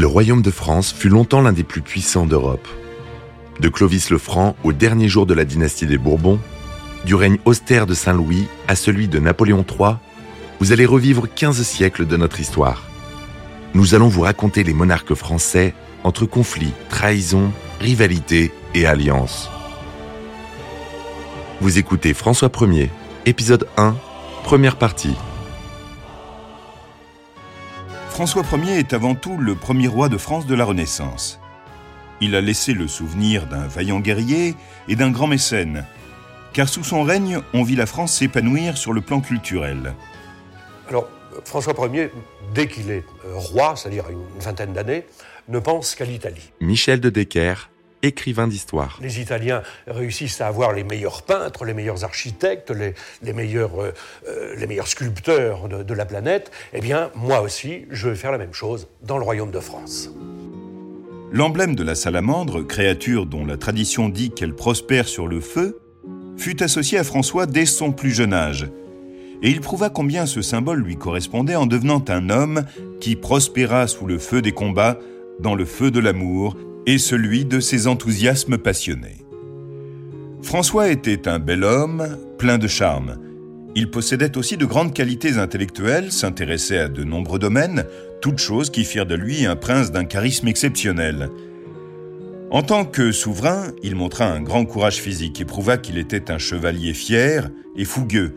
Le royaume de France fut longtemps l'un des plus puissants d'Europe. De Clovis le Franc au dernier jour de la dynastie des Bourbons, du règne austère de Saint-Louis à celui de Napoléon III, vous allez revivre 15 siècles de notre histoire. Nous allons vous raconter les monarques français entre conflits, trahisons, rivalités et alliances. Vous écoutez François Ier, épisode 1, première partie. François Ier est avant tout le premier roi de France de la Renaissance. Il a laissé le souvenir d'un vaillant guerrier et d'un grand mécène, car sous son règne, on vit la France s'épanouir sur le plan culturel. Alors, François Ier, dès qu'il est euh, roi, c'est-à-dire une vingtaine d'années, ne pense qu'à l'Italie. Michel de Decker, écrivain d'histoire. Les Italiens réussissent à avoir les meilleurs peintres, les meilleurs architectes, les, meilleurs, euh, euh, les meilleurs sculpteurs de, de la planète. Eh bien, moi aussi, je vais faire la même chose dans le royaume de France. L'emblème de la salamandre, créature dont la tradition dit qu'elle prospère sur le feu, fut associé à François dès son plus jeune âge. Et il prouva combien ce symbole lui correspondait en devenant un homme qui prospéra sous le feu des combats, dans le feu de l'amour et celui de ses enthousiasmes passionnés. François était un bel homme, plein de charme. Il possédait aussi de grandes qualités intellectuelles, s'intéressait à de nombreux domaines, toutes choses qui firent de lui un prince d'un charisme exceptionnel. En tant que souverain, il montra un grand courage physique et prouva qu'il était un chevalier fier et fougueux.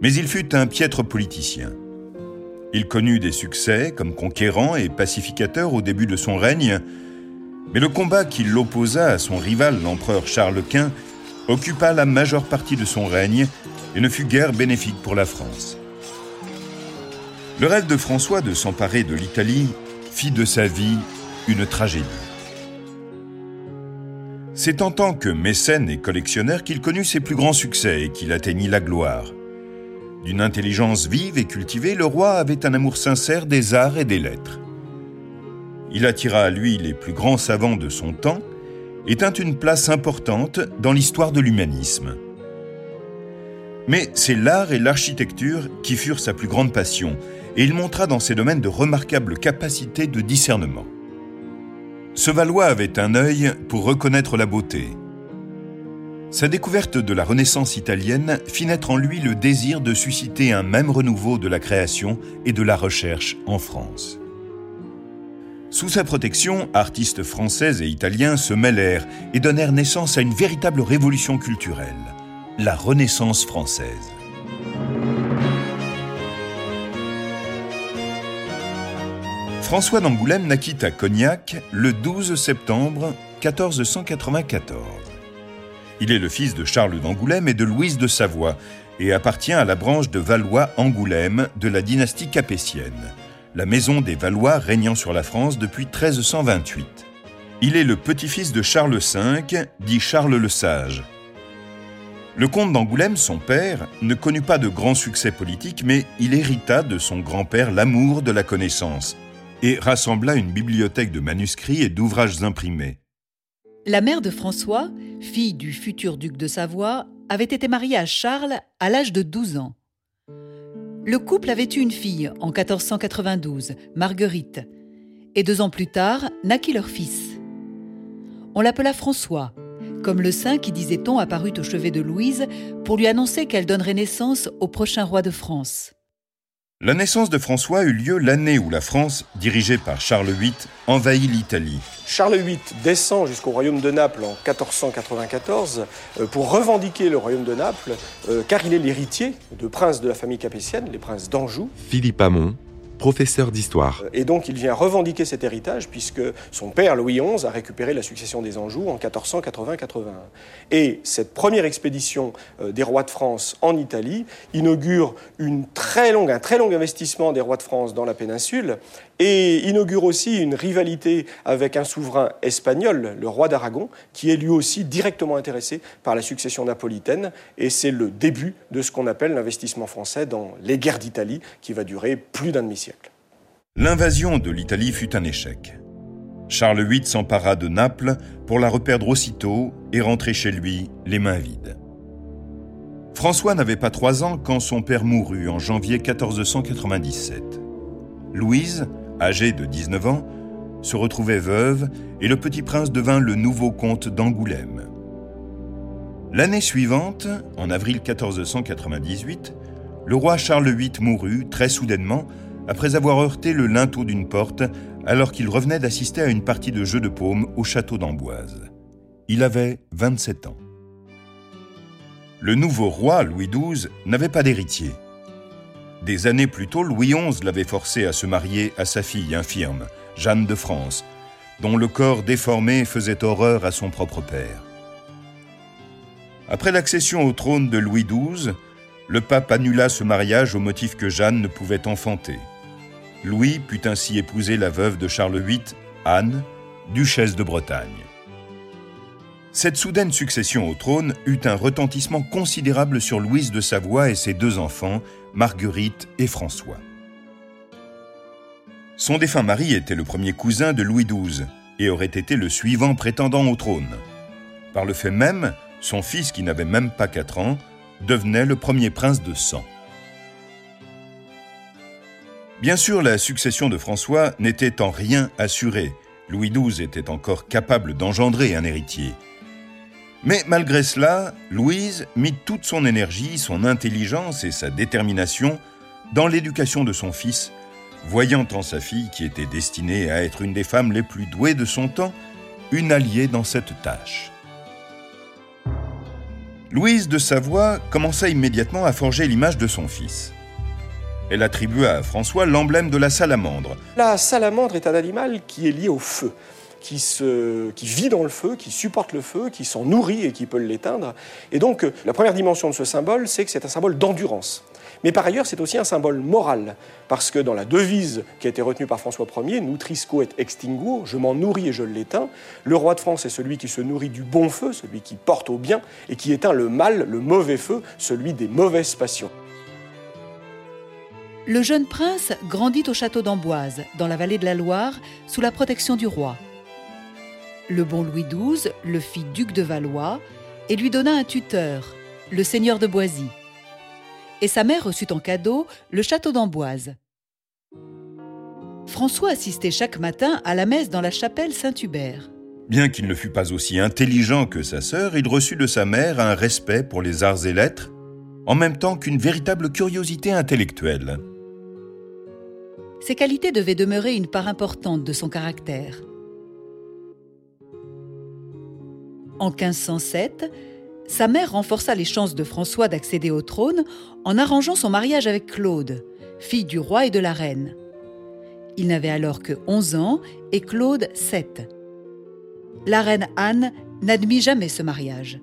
Mais il fut un piètre politicien. Il connut des succès comme conquérant et pacificateur au début de son règne, mais le combat qui l'opposa à son rival, l'empereur Charles Quint, occupa la majeure partie de son règne et ne fut guère bénéfique pour la France. Le rêve de François de s'emparer de l'Italie fit de sa vie une tragédie. C'est en tant que mécène et collectionneur qu'il connut ses plus grands succès et qu'il atteignit la gloire. D'une intelligence vive et cultivée, le roi avait un amour sincère des arts et des lettres. Il attira à lui les plus grands savants de son temps et tint une place importante dans l'histoire de l'humanisme. Mais c'est l'art et l'architecture qui furent sa plus grande passion, et il montra dans ces domaines de remarquables capacités de discernement. Ce Valois avait un œil pour reconnaître la beauté. Sa découverte de la Renaissance italienne fit naître en lui le désir de susciter un même renouveau de la création et de la recherche en France. Sous sa protection, artistes français et italiens se mêlèrent et donnèrent naissance à une véritable révolution culturelle, la Renaissance française. François d'Angoulême naquit à Cognac le 12 septembre 1494. Il est le fils de Charles d'Angoulême et de Louise de Savoie et appartient à la branche de Valois-Angoulême de la dynastie capétienne la maison des Valois régnant sur la France depuis 1328. Il est le petit-fils de Charles V, dit Charles le Sage. Le comte d'Angoulême, son père, ne connut pas de grand succès politique, mais il hérita de son grand-père l'amour de la connaissance et rassembla une bibliothèque de manuscrits et d'ouvrages imprimés. La mère de François, fille du futur duc de Savoie, avait été mariée à Charles à l'âge de 12 ans. Le couple avait eu une fille en 1492, Marguerite, et deux ans plus tard naquit leur fils. On l'appela François, comme le saint qui, disait-on, apparut au chevet de Louise pour lui annoncer qu'elle donnerait naissance au prochain roi de France. La naissance de François eut lieu l'année où la France, dirigée par Charles VIII, envahit l'Italie. Charles VIII descend jusqu'au royaume de Naples en 1494 euh, pour revendiquer le royaume de Naples, euh, car il est l'héritier de princes de la famille capétienne, les princes d'Anjou. Philippe Hamon, professeur d'histoire. Et donc il vient revendiquer cet héritage puisque son père Louis XI a récupéré la succession des Anjou en 1480-81. Et cette première expédition euh, des rois de France en Italie inaugure une un très long investissement des rois de France dans la péninsule et inaugure aussi une rivalité avec un souverain espagnol, le roi d'Aragon, qui est lui aussi directement intéressé par la succession napolitaine. Et c'est le début de ce qu'on appelle l'investissement français dans les guerres d'Italie, qui va durer plus d'un demi-siècle. L'invasion de l'Italie fut un échec. Charles VIII s'empara de Naples pour la reperdre aussitôt et rentrer chez lui les mains vides. François n'avait pas trois ans quand son père mourut en janvier 1497. Louise, âgée de 19 ans, se retrouvait veuve et le petit prince devint le nouveau comte d'Angoulême. L'année suivante, en avril 1498, le roi Charles VIII mourut très soudainement après avoir heurté le linteau d'une porte alors qu'il revenait d'assister à une partie de jeu de paume au château d'Amboise. Il avait 27 ans. Le nouveau roi, Louis XII, n'avait pas d'héritier. Des années plus tôt, Louis XI l'avait forcé à se marier à sa fille infirme, Jeanne de France, dont le corps déformé faisait horreur à son propre père. Après l'accession au trône de Louis XII, le pape annula ce mariage au motif que Jeanne ne pouvait enfanter. Louis put ainsi épouser la veuve de Charles VIII, Anne, duchesse de Bretagne. Cette soudaine succession au trône eut un retentissement considérable sur Louise de Savoie et ses deux enfants, Marguerite et François. Son défunt mari était le premier cousin de Louis XII et aurait été le suivant prétendant au trône. Par le fait même, son fils, qui n'avait même pas quatre ans, devenait le premier prince de sang. Bien sûr, la succession de François n'était en rien assurée. Louis XII était encore capable d'engendrer un héritier. Mais malgré cela, Louise mit toute son énergie, son intelligence et sa détermination dans l'éducation de son fils, voyant en sa fille, qui était destinée à être une des femmes les plus douées de son temps, une alliée dans cette tâche. Louise de Savoie commença immédiatement à forger l'image de son fils. Elle attribua à François l'emblème de la salamandre. La salamandre est un animal qui est lié au feu. Qui, se, qui, vit dans le feu, qui supporte le feu, qui s'en nourrit et qui peut l'éteindre. Et donc, la première dimension de ce symbole, c'est que c'est un symbole d'endurance. Mais par ailleurs, c'est aussi un symbole moral, parce que dans la devise qui a été retenue par François Ier, Nutrisco et extinguo, je m'en nourris et je l'éteins, le roi de France est celui qui se nourrit du bon feu, celui qui porte au bien, et qui éteint le mal, le mauvais feu, celui des mauvaises passions. Le jeune prince grandit au château d'Amboise, dans la vallée de la Loire, sous la protection du roi. Le bon Louis XII le fit duc de Valois et lui donna un tuteur, le seigneur de Boisy. Et sa mère reçut en cadeau le château d'Amboise. François assistait chaque matin à la messe dans la chapelle Saint-Hubert. Bien qu'il ne fût pas aussi intelligent que sa sœur, il reçut de sa mère un respect pour les arts et lettres, en même temps qu'une véritable curiosité intellectuelle. Ces qualités devaient demeurer une part importante de son caractère. En 1507, sa mère renforça les chances de François d'accéder au trône en arrangeant son mariage avec Claude, fille du roi et de la reine. Il n'avait alors que 11 ans et Claude 7. La reine Anne n'admit jamais ce mariage.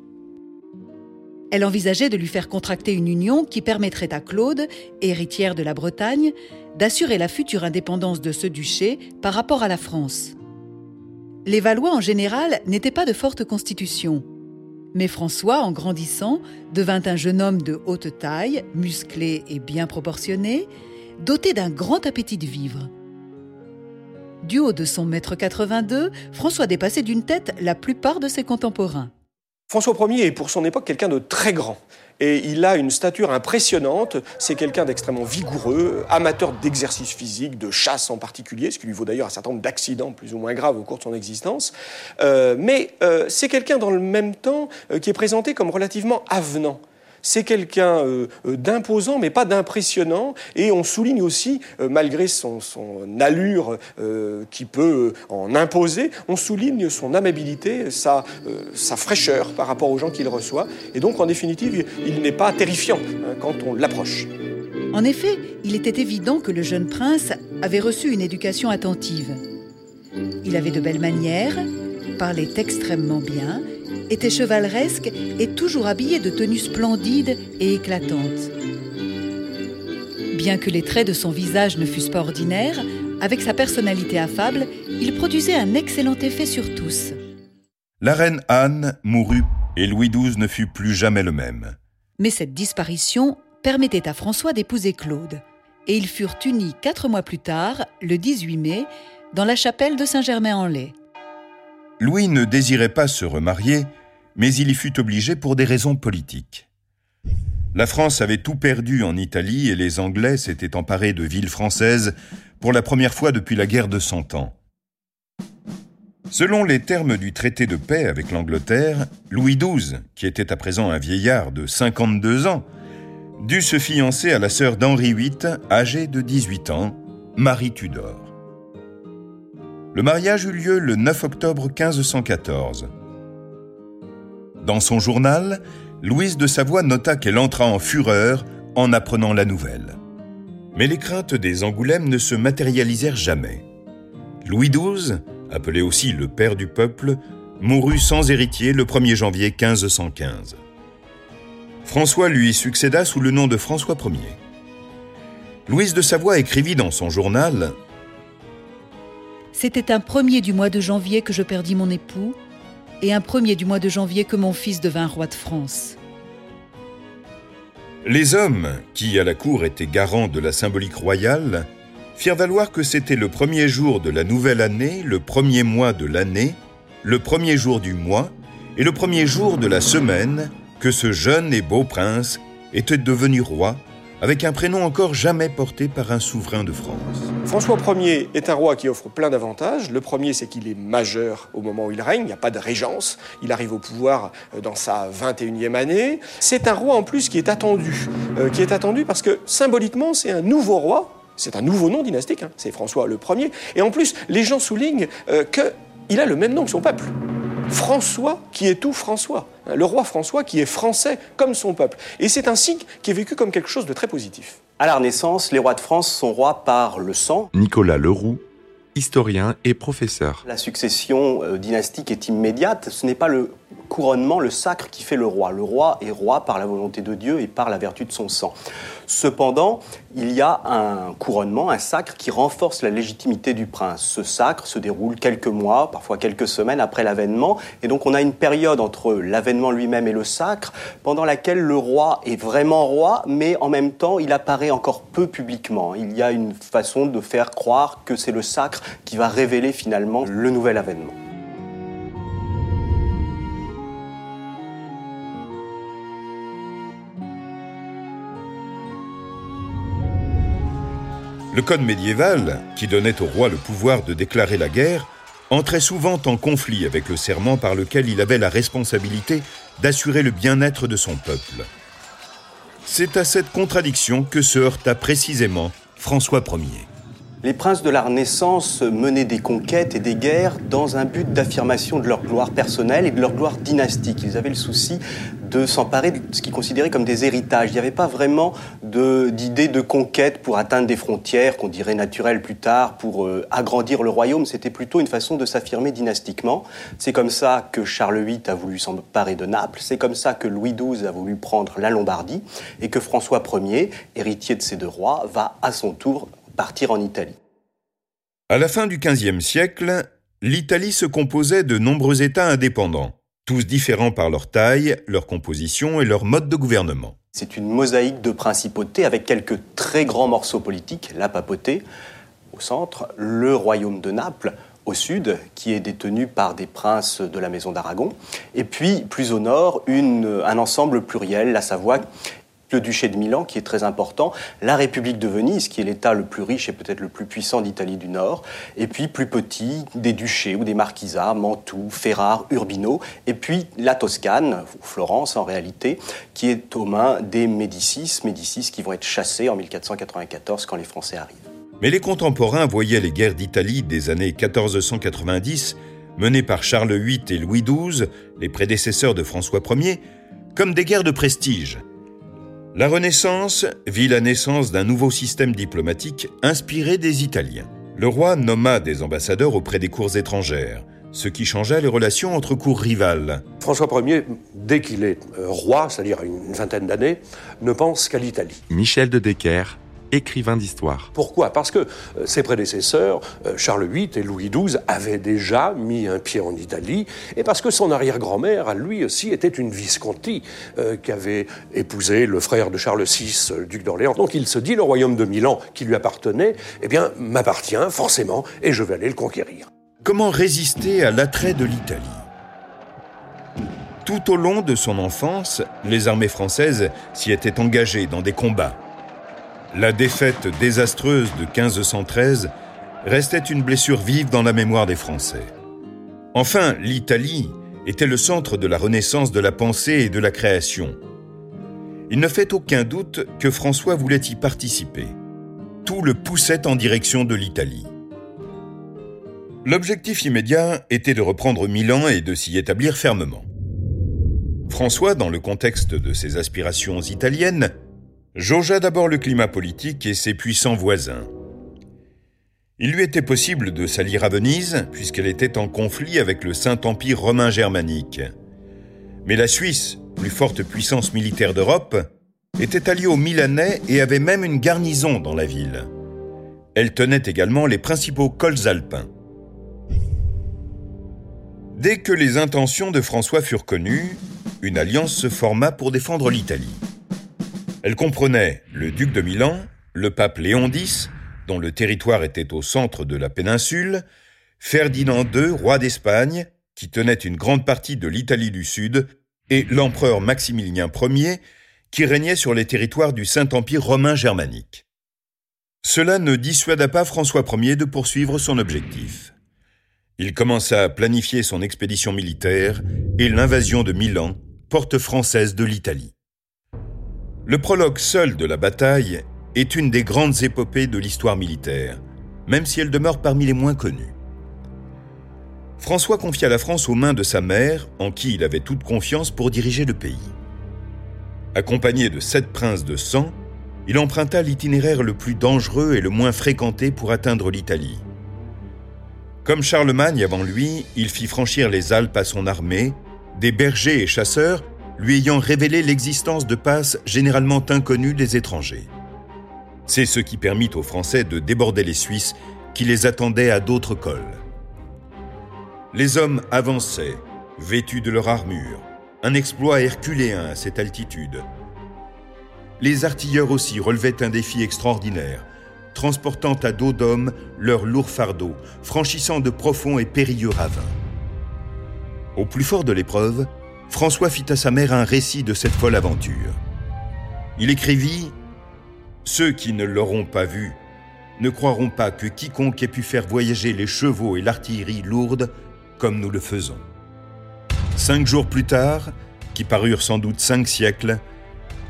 Elle envisageait de lui faire contracter une union qui permettrait à Claude, héritière de la Bretagne, d'assurer la future indépendance de ce duché par rapport à la France. Les Valois en général n'étaient pas de forte constitution. Mais François, en grandissant, devint un jeune homme de haute taille, musclé et bien proportionné, doté d'un grand appétit de vivre. Du haut de son mètre 82, François dépassait d'une tête la plupart de ses contemporains. François Ier est pour son époque quelqu'un de très grand. Et il a une stature impressionnante. C'est quelqu'un d'extrêmement vigoureux, amateur d'exercice physique, de chasse en particulier, ce qui lui vaut d'ailleurs un certain nombre d'accidents plus ou moins graves au cours de son existence. Euh, mais euh, c'est quelqu'un dans le même temps euh, qui est présenté comme relativement avenant c'est quelqu'un euh, euh, d'imposant, mais pas d'impressionnant. Et on souligne aussi, euh, malgré son, allure qui peut en imposer, on souligne son amabilité, sa, fraîcheur par rapport aux gens qu'il reçoit. Et donc, en définitive, il n'est pas terrifiant hein, quand on l'approche. En effet, il était évident que le jeune prince avait reçu une éducation attentive. Il avait de belles manières, parlait extrêmement bien était chevaleresque et toujours habillé de tenues splendides et éclatantes. Bien que les traits de son visage ne fussent pas ordinaires, avec sa personnalité affable, il produisait un excellent effet sur tous. La reine Anne mourut et Louis XII ne fut plus jamais le même. Mais cette disparition permettait à François d'épouser Claude, et ils furent unis quatre mois plus tard, le 18 mai, dans la chapelle de Saint-Germain-en-Laye. Louis ne désirait pas se remarier, mais il y fut obligé pour des raisons politiques. La France avait tout perdu en Italie et les Anglais s'étaient emparés de villes françaises pour la première fois depuis la guerre de Cent Ans. Selon les termes du traité de paix avec l'Angleterre, Louis XII, qui était à présent un vieillard de 52 ans, dut se fiancer à la sœur d'Henri VIII, âgée de 18 ans, Marie Tudor. Le mariage eut lieu le 9 octobre 1514. Dans son journal, Louise de Savoie nota qu'elle entra en fureur en apprenant la nouvelle. Mais les craintes des Angoulême ne se matérialisèrent jamais. Louis XII, appelé aussi le père du peuple, mourut sans héritier le 1er janvier 1515. François lui succéda sous le nom de François Ier. Louise de Savoie écrivit dans son journal C'était un premier du mois de janvier que je perdis mon époux, et un premier du mois de janvier que mon fils devint roi de France. Les hommes, qui à la cour étaient garants de la symbolique royale, firent valoir que c'était le premier jour de la nouvelle année, le premier mois de l'année, le premier jour du mois et le premier jour de la semaine que ce jeune et beau prince était devenu roi avec un prénom encore jamais porté par un souverain de France. François Ier est un roi qui offre plein d'avantages. Le premier, c'est qu'il est majeur au moment où il règne, il n'y a pas de régence, il arrive au pouvoir euh, dans sa 21e année. C'est un roi en plus qui est attendu, euh, qui est attendu parce que symboliquement, c'est un nouveau roi, c'est un nouveau nom dynastique, hein. c'est François le Ier. Et en plus, les gens soulignent euh, qu'il a le même nom que son peuple. François qui est tout François. Le roi François qui est français comme son peuple. Et c'est un signe qui est vécu comme quelque chose de très positif. À la Renaissance, les rois de France sont rois par le sang. Nicolas Leroux, historien et professeur. La succession euh, dynastique est immédiate. Ce n'est pas le couronnement, le sacre qui fait le roi. Le roi est roi par la volonté de Dieu et par la vertu de son sang. Cependant, il y a un couronnement, un sacre qui renforce la légitimité du prince. Ce sacre se déroule quelques mois, parfois quelques semaines après l'avènement, et donc on a une période entre l'avènement lui-même et le sacre, pendant laquelle le roi est vraiment roi, mais en même temps il apparaît encore peu publiquement. Il y a une façon de faire croire que c'est le sacre qui va révéler finalement le nouvel avènement. Le code médiéval, qui donnait au roi le pouvoir de déclarer la guerre, entrait souvent en conflit avec le serment par lequel il avait la responsabilité d'assurer le bien-être de son peuple. C'est à cette contradiction que se heurta précisément François Ier. Les princes de la Renaissance menaient des conquêtes et des guerres dans un but d'affirmation de leur gloire personnelle et de leur gloire dynastique. Ils avaient le souci de s'emparer de ce qu'ils considéraient comme des héritages. Il n'y avait pas vraiment d'idée de, conquête pour atteindre des frontières qu'on dirait naturelles plus tard, pour euh, agrandir le royaume. C'était plutôt une façon de s'affirmer dynastiquement. C'est comme ça que Charles VIII a voulu s'emparer de Naples. C'est comme ça que Louis XII a voulu prendre la Lombardie et que François Ier, héritier de ces deux rois, va à son tour partir en Italie. À la fin du XVe siècle, l'Italie se composait de nombreux États indépendants, tous différents par leur taille, leur composition et leur mode de gouvernement. C'est une mosaïque de principautés avec quelques très grands morceaux politiques, la papauté au centre, le royaume de Naples au sud, qui est détenu par des princes de la maison d'Aragon, et puis plus au nord, un ensemble pluriel, la Savoie, le duché de Milan, qui est très important, la République de Venise, qui est l'État le plus riche et peut-être le plus puissant d'Italie du Nord, et puis plus petit, des duchés ou des marquisats, Mantoue, Ferrare, Urbino, et puis la Toscane, Florence en réalité, qui est aux mains des Médicis, Médicis qui vont être chassés en 1494 quand les Français arrivent. Mais les contemporains voyaient les guerres d'Italie des années 1490, menées par Charles VIII et Louis XII, les prédécesseurs de François Ier, comme des guerres de prestige, la Renaissance vit la naissance d'un nouveau système diplomatique inspiré des Italiens. Le roi nomma des ambassadeurs auprès des cours étrangères, ce qui changea les relations entre cours rivales. François Ier, dès qu'il est euh, roi, c'est-à-dire une vingtaine d'années, ne pense qu'à l'Italie. Michel de Decker, écrivain d'histoire. Pourquoi? Parce que euh, ses prédécesseurs, euh, Charles VIII et Louis XII, avaient déjà mis un pied en Italie, et parce que son arrière-grand-mère, à lui aussi, était une Visconti euh, qui avait épousé le frère de Charles VI, duc d'Orléans. Donc il se dit, le royaume de Milan, qui lui appartenait, eh bien, m'appartient forcément, et je vais aller le conquérir. Comment résister à l'attrait de l'Italie? Tout au long de son enfance, les armées françaises s'y étaient engagées dans des combats. La défaite désastreuse de 1513 restait une blessure vive dans la mémoire des Français. Enfin, l'Italie était le centre de la renaissance de la pensée et de la création. Il ne fait aucun doute que François voulait y participer. Tout le poussait en direction de l'Italie. L'objectif immédiat était de reprendre Milan et de s'y établir fermement. François, dans le contexte de ses aspirations italiennes, jaugea d'abord le climat politique et ses puissants voisins. Il lui était possible de s'allier à Venise, puisqu'elle était en conflit avec le Saint-Empire romain germanique. Mais la Suisse, plus forte puissance militaire d'Europe, était alliée aux Milanais et avait même une garnison dans la ville. Elle tenait également les principaux cols alpins. Dès que les intentions de François furent connues, une alliance se forma pour défendre l'Italie. Elle comprenait le duc de Milan, le pape Léon X, dont le territoire était au centre de la péninsule, Ferdinand II, roi d'Espagne, qui tenait une grande partie de l'Italie du Sud, et l'empereur Maximilien Ier, qui régnait sur les territoires du Saint-Empire romain germanique. Cela ne dissuada pas François Ier de poursuivre son objectif. Il commença à planifier son expédition militaire et l'invasion de Milan, porte française de l'Italie. Le prologue seul de la bataille est une des grandes épopées de l'histoire militaire, même si elle demeure parmi les moins connues. François confia la France aux mains de sa mère, en qui il avait toute confiance pour diriger le pays. Accompagné de sept princes de sang, il emprunta l'itinéraire le plus dangereux et le moins fréquenté pour atteindre l'Italie. Comme Charlemagne avant lui, il fit franchir les Alpes à son armée, des bergers et chasseurs lui ayant révélé l'existence de passes généralement inconnues des étrangers. C'est ce qui permit aux Français de déborder les Suisses qui les attendaient à d'autres cols. Les hommes avançaient, vêtus de leur armure, un exploit herculéen à cette altitude. Les artilleurs aussi relevaient un défi extraordinaire, transportant à dos d'hommes leurs lourds fardeaux, franchissant de profonds et périlleux ravins. Au plus fort de l'épreuve, François fit à sa mère un récit de cette folle aventure. Il écrivit Ceux qui ne l'auront pas vu ne croiront pas que quiconque ait pu faire voyager les chevaux et l'artillerie lourde comme nous le faisons. Cinq jours plus tard, qui parurent sans doute cinq siècles,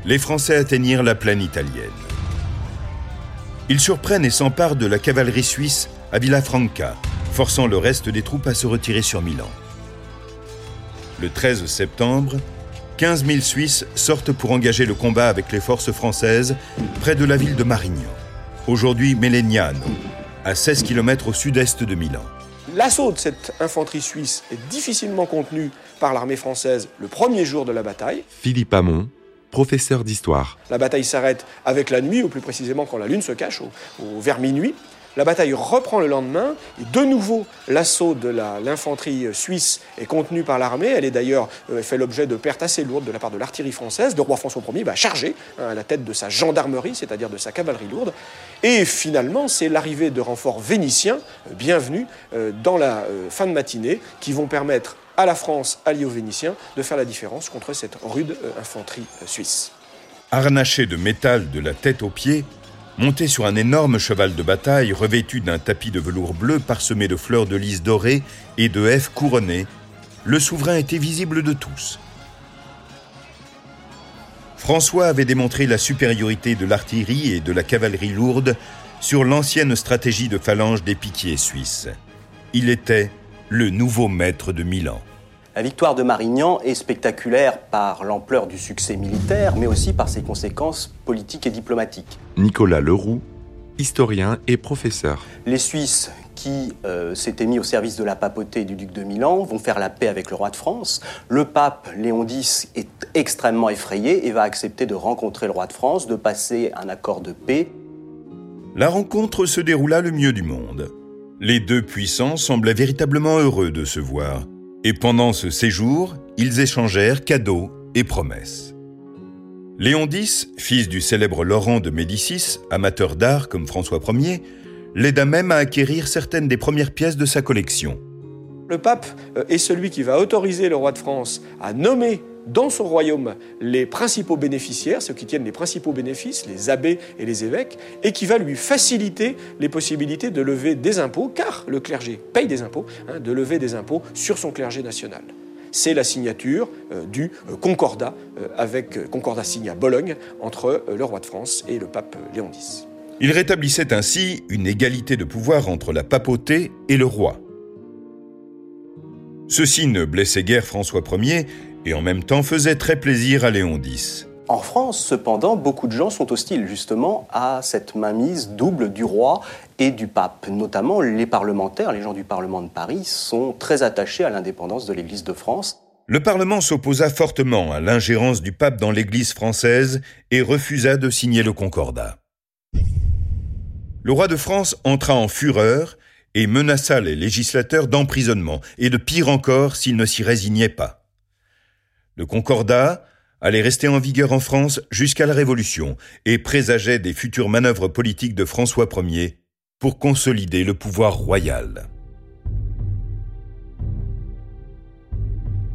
les Français atteignirent la plaine italienne. Ils surprennent et s'emparent de la cavalerie suisse à Villafranca, forçant le reste des troupes à se retirer sur Milan. Le 13 septembre, 15 000 Suisses sortent pour engager le combat avec les forces françaises près de la ville de Marignan, aujourd'hui Melegnano, à 16 km au sud-est de Milan. L'assaut de cette infanterie suisse est difficilement contenu par l'armée française le premier jour de la bataille. Philippe Hamon, professeur d'histoire. La bataille s'arrête avec la nuit, ou plus précisément quand la lune se cache, au, vers minuit. La bataille reprend le lendemain et de nouveau l'assaut de l'infanterie suisse est contenu par l'armée. Elle est d'ailleurs euh, fait l'objet de pertes assez lourdes de la part de l'artillerie française. Le roi François Ier va charger hein, à la tête de sa gendarmerie, c'est-à-dire de sa cavalerie lourde. Et finalement, c'est l'arrivée de renforts vénitiens, euh, bienvenus, euh, dans la fin de matinée, qui vont permettre à la France, alliée aux Vénitiens, de faire la différence contre cette rude infanterie suisse. Harnaché de métal de la tête aux pieds, Monté sur un énorme cheval de bataille revêtu d'un tapis de velours bleu parsemé de fleurs de lys dorées et de F couronnées, le souverain était visible de tous. François avait démontré la supériorité de l'artillerie et de la cavalerie lourde sur l'ancienne stratégie de phalange des piquiers suisses. Il était le nouveau maître de Milan. La victoire de Marignan est spectaculaire par l'ampleur du succès militaire, mais aussi par ses conséquences politiques et diplomatiques. Nicolas Leroux, historien et professeur. Les Suisses qui euh, s'étaient mis au service de la papauté du duc de Milan vont faire la paix avec le roi de France. Le pape Léon X est extrêmement effrayé et va accepter de rencontrer le roi de France, de passer un accord de paix. La rencontre se déroula le mieux du monde. Les deux puissants semblaient véritablement heureux de se voir. Et pendant ce séjour, ils échangèrent cadeaux et promesses. Léon X, fils du célèbre Laurent de Médicis, amateur d'art comme François Ier, l'aida même à acquérir certaines des premières pièces de sa collection. Le pape euh, est celui qui va autoriser le roi de France à nommer dans son royaume les principaux bénéficiaires, ceux qui tiennent les principaux bénéfices, les abbés et les évêques, et qui va lui faciliter les possibilités de lever des impôts, car le clergé paye des impôts, hein, de lever des impôts sur son clergé national. C'est la signature euh, du euh, concordat euh, avec concordat signé à Bologne entre le roi de France et le pape Léon X. Il rétablissait ainsi une égalité de pouvoir entre la papauté et le roi. Ceci ne blessait guère François Ier et en même temps faisait très plaisir à Léon X. En France, cependant, beaucoup de gens sont hostiles justement à cette mainmise double du roi et du pape. Notamment les parlementaires, les gens du Parlement de Paris, sont très attachés à l'indépendance de l'Église de France. Le Parlement s'opposa fortement à l'ingérence du pape dans l'Église française et refusa de signer le concordat. Le roi de France entra en fureur et menaça les législateurs d'emprisonnement et de pire encore s'ils ne s'y résignaient pas. Le concordat allait rester en vigueur en France jusqu'à la Révolution et présageait des futures manœuvres politiques de François Ier pour consolider le pouvoir royal.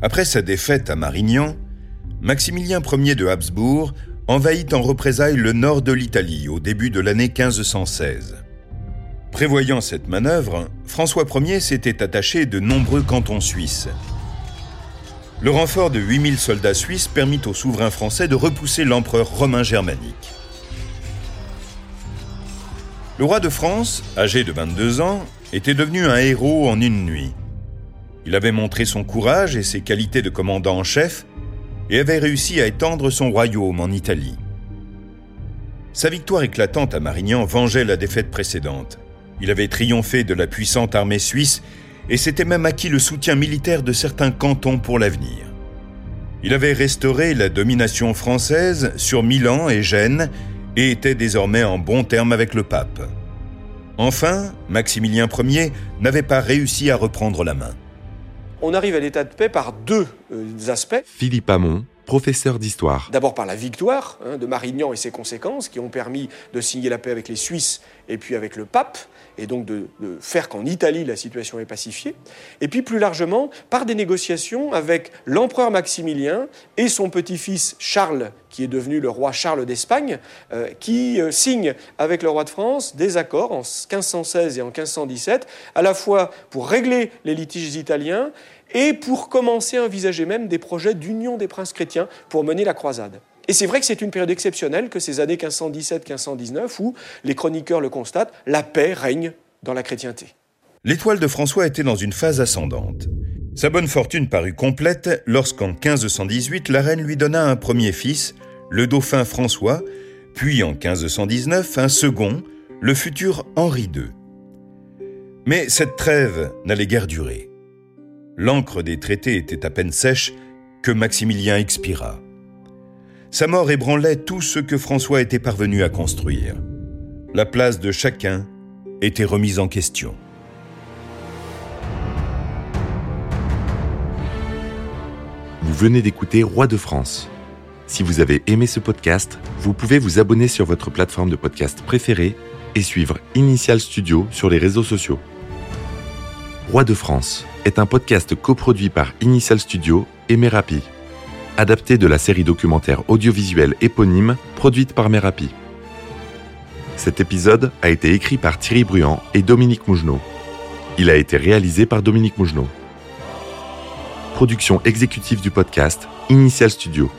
Après sa défaite à Marignan, Maximilien Ier de Habsbourg envahit en représailles le nord de l'Italie au début de l'année 1516. Prévoyant cette manœuvre, François Ier s'était attaché de nombreux cantons suisses, le renfort de 8000 soldats suisses permit au souverain français de repousser l'empereur romain germanique. Le roi de France, âgé de 22 ans, était devenu un héros en une nuit. Il avait montré son courage et ses qualités de commandant en chef et avait réussi à étendre son royaume en Italie. Sa victoire éclatante à Marignan vengeait la défaite précédente. Il avait triomphé de la puissante armée suisse et s'était même acquis le soutien militaire de certains cantons pour l'avenir. Il avait restauré la domination française sur Milan et Gênes et était désormais en bon terme avec le pape. Enfin, Maximilien Ier n'avait pas réussi à reprendre la main. On arrive à l'état de paix par deux euh, aspects. Philippe Hamon, professeur d'histoire. D'abord par la victoire hein, de Marignan et ses conséquences qui ont permis de signer la paix avec les Suisses et puis avec le pape et donc de, faire qu'en Italie la situation est pacifiée, et puis plus largement par des négociations avec l'empereur Maximilien et son petit-fils Charles, qui est devenu le roi Charles d'Espagne, euh, qui euh, signe avec le roi de France des accords en 1516 et en 1517, à la fois pour régler les litiges italiens et pour commencer à envisager même des projets d'union des princes chrétiens pour mener la croisade. Et c'est vrai que c'est une période exceptionnelle que ces années 1517-1519 où, les chroniqueurs le constatent, la paix règne dans la chrétienté. L'étoile de François était dans une phase ascendante. Sa bonne fortune parut complète lorsqu'en 1518 la reine lui donna un premier fils, le dauphin François, puis en 1519 un second, le futur Henri II. Mais cette trêve n'allait guère durer. L'encre des traités était à peine sèche que Maximilien expira. Sa mort ébranlait tout ce que François était parvenu à construire. La place de chacun était remise en question. Vous venez d'écouter Roi de France. Si vous avez aimé ce podcast, vous pouvez vous abonner sur votre plateforme de podcast préférée et suivre Initial Studio sur les réseaux sociaux. Roi de France est un podcast coproduit par Initial Studio et Merapi adapté de la série documentaire audiovisuelle éponyme produite par Merapi. Cet épisode a été écrit par Thierry Bruand et Dominique Mougenot. Il a été réalisé par Dominique Mougenot. Production exécutive du podcast, Initial Studio.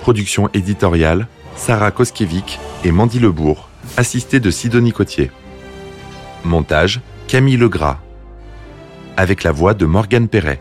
Production éditoriale, Sarah Koskiewicz et Mandy Lebourg, assistée de Sidonie Cotier. Montage, Camille Legras. Avec la voix de Morgane Perret.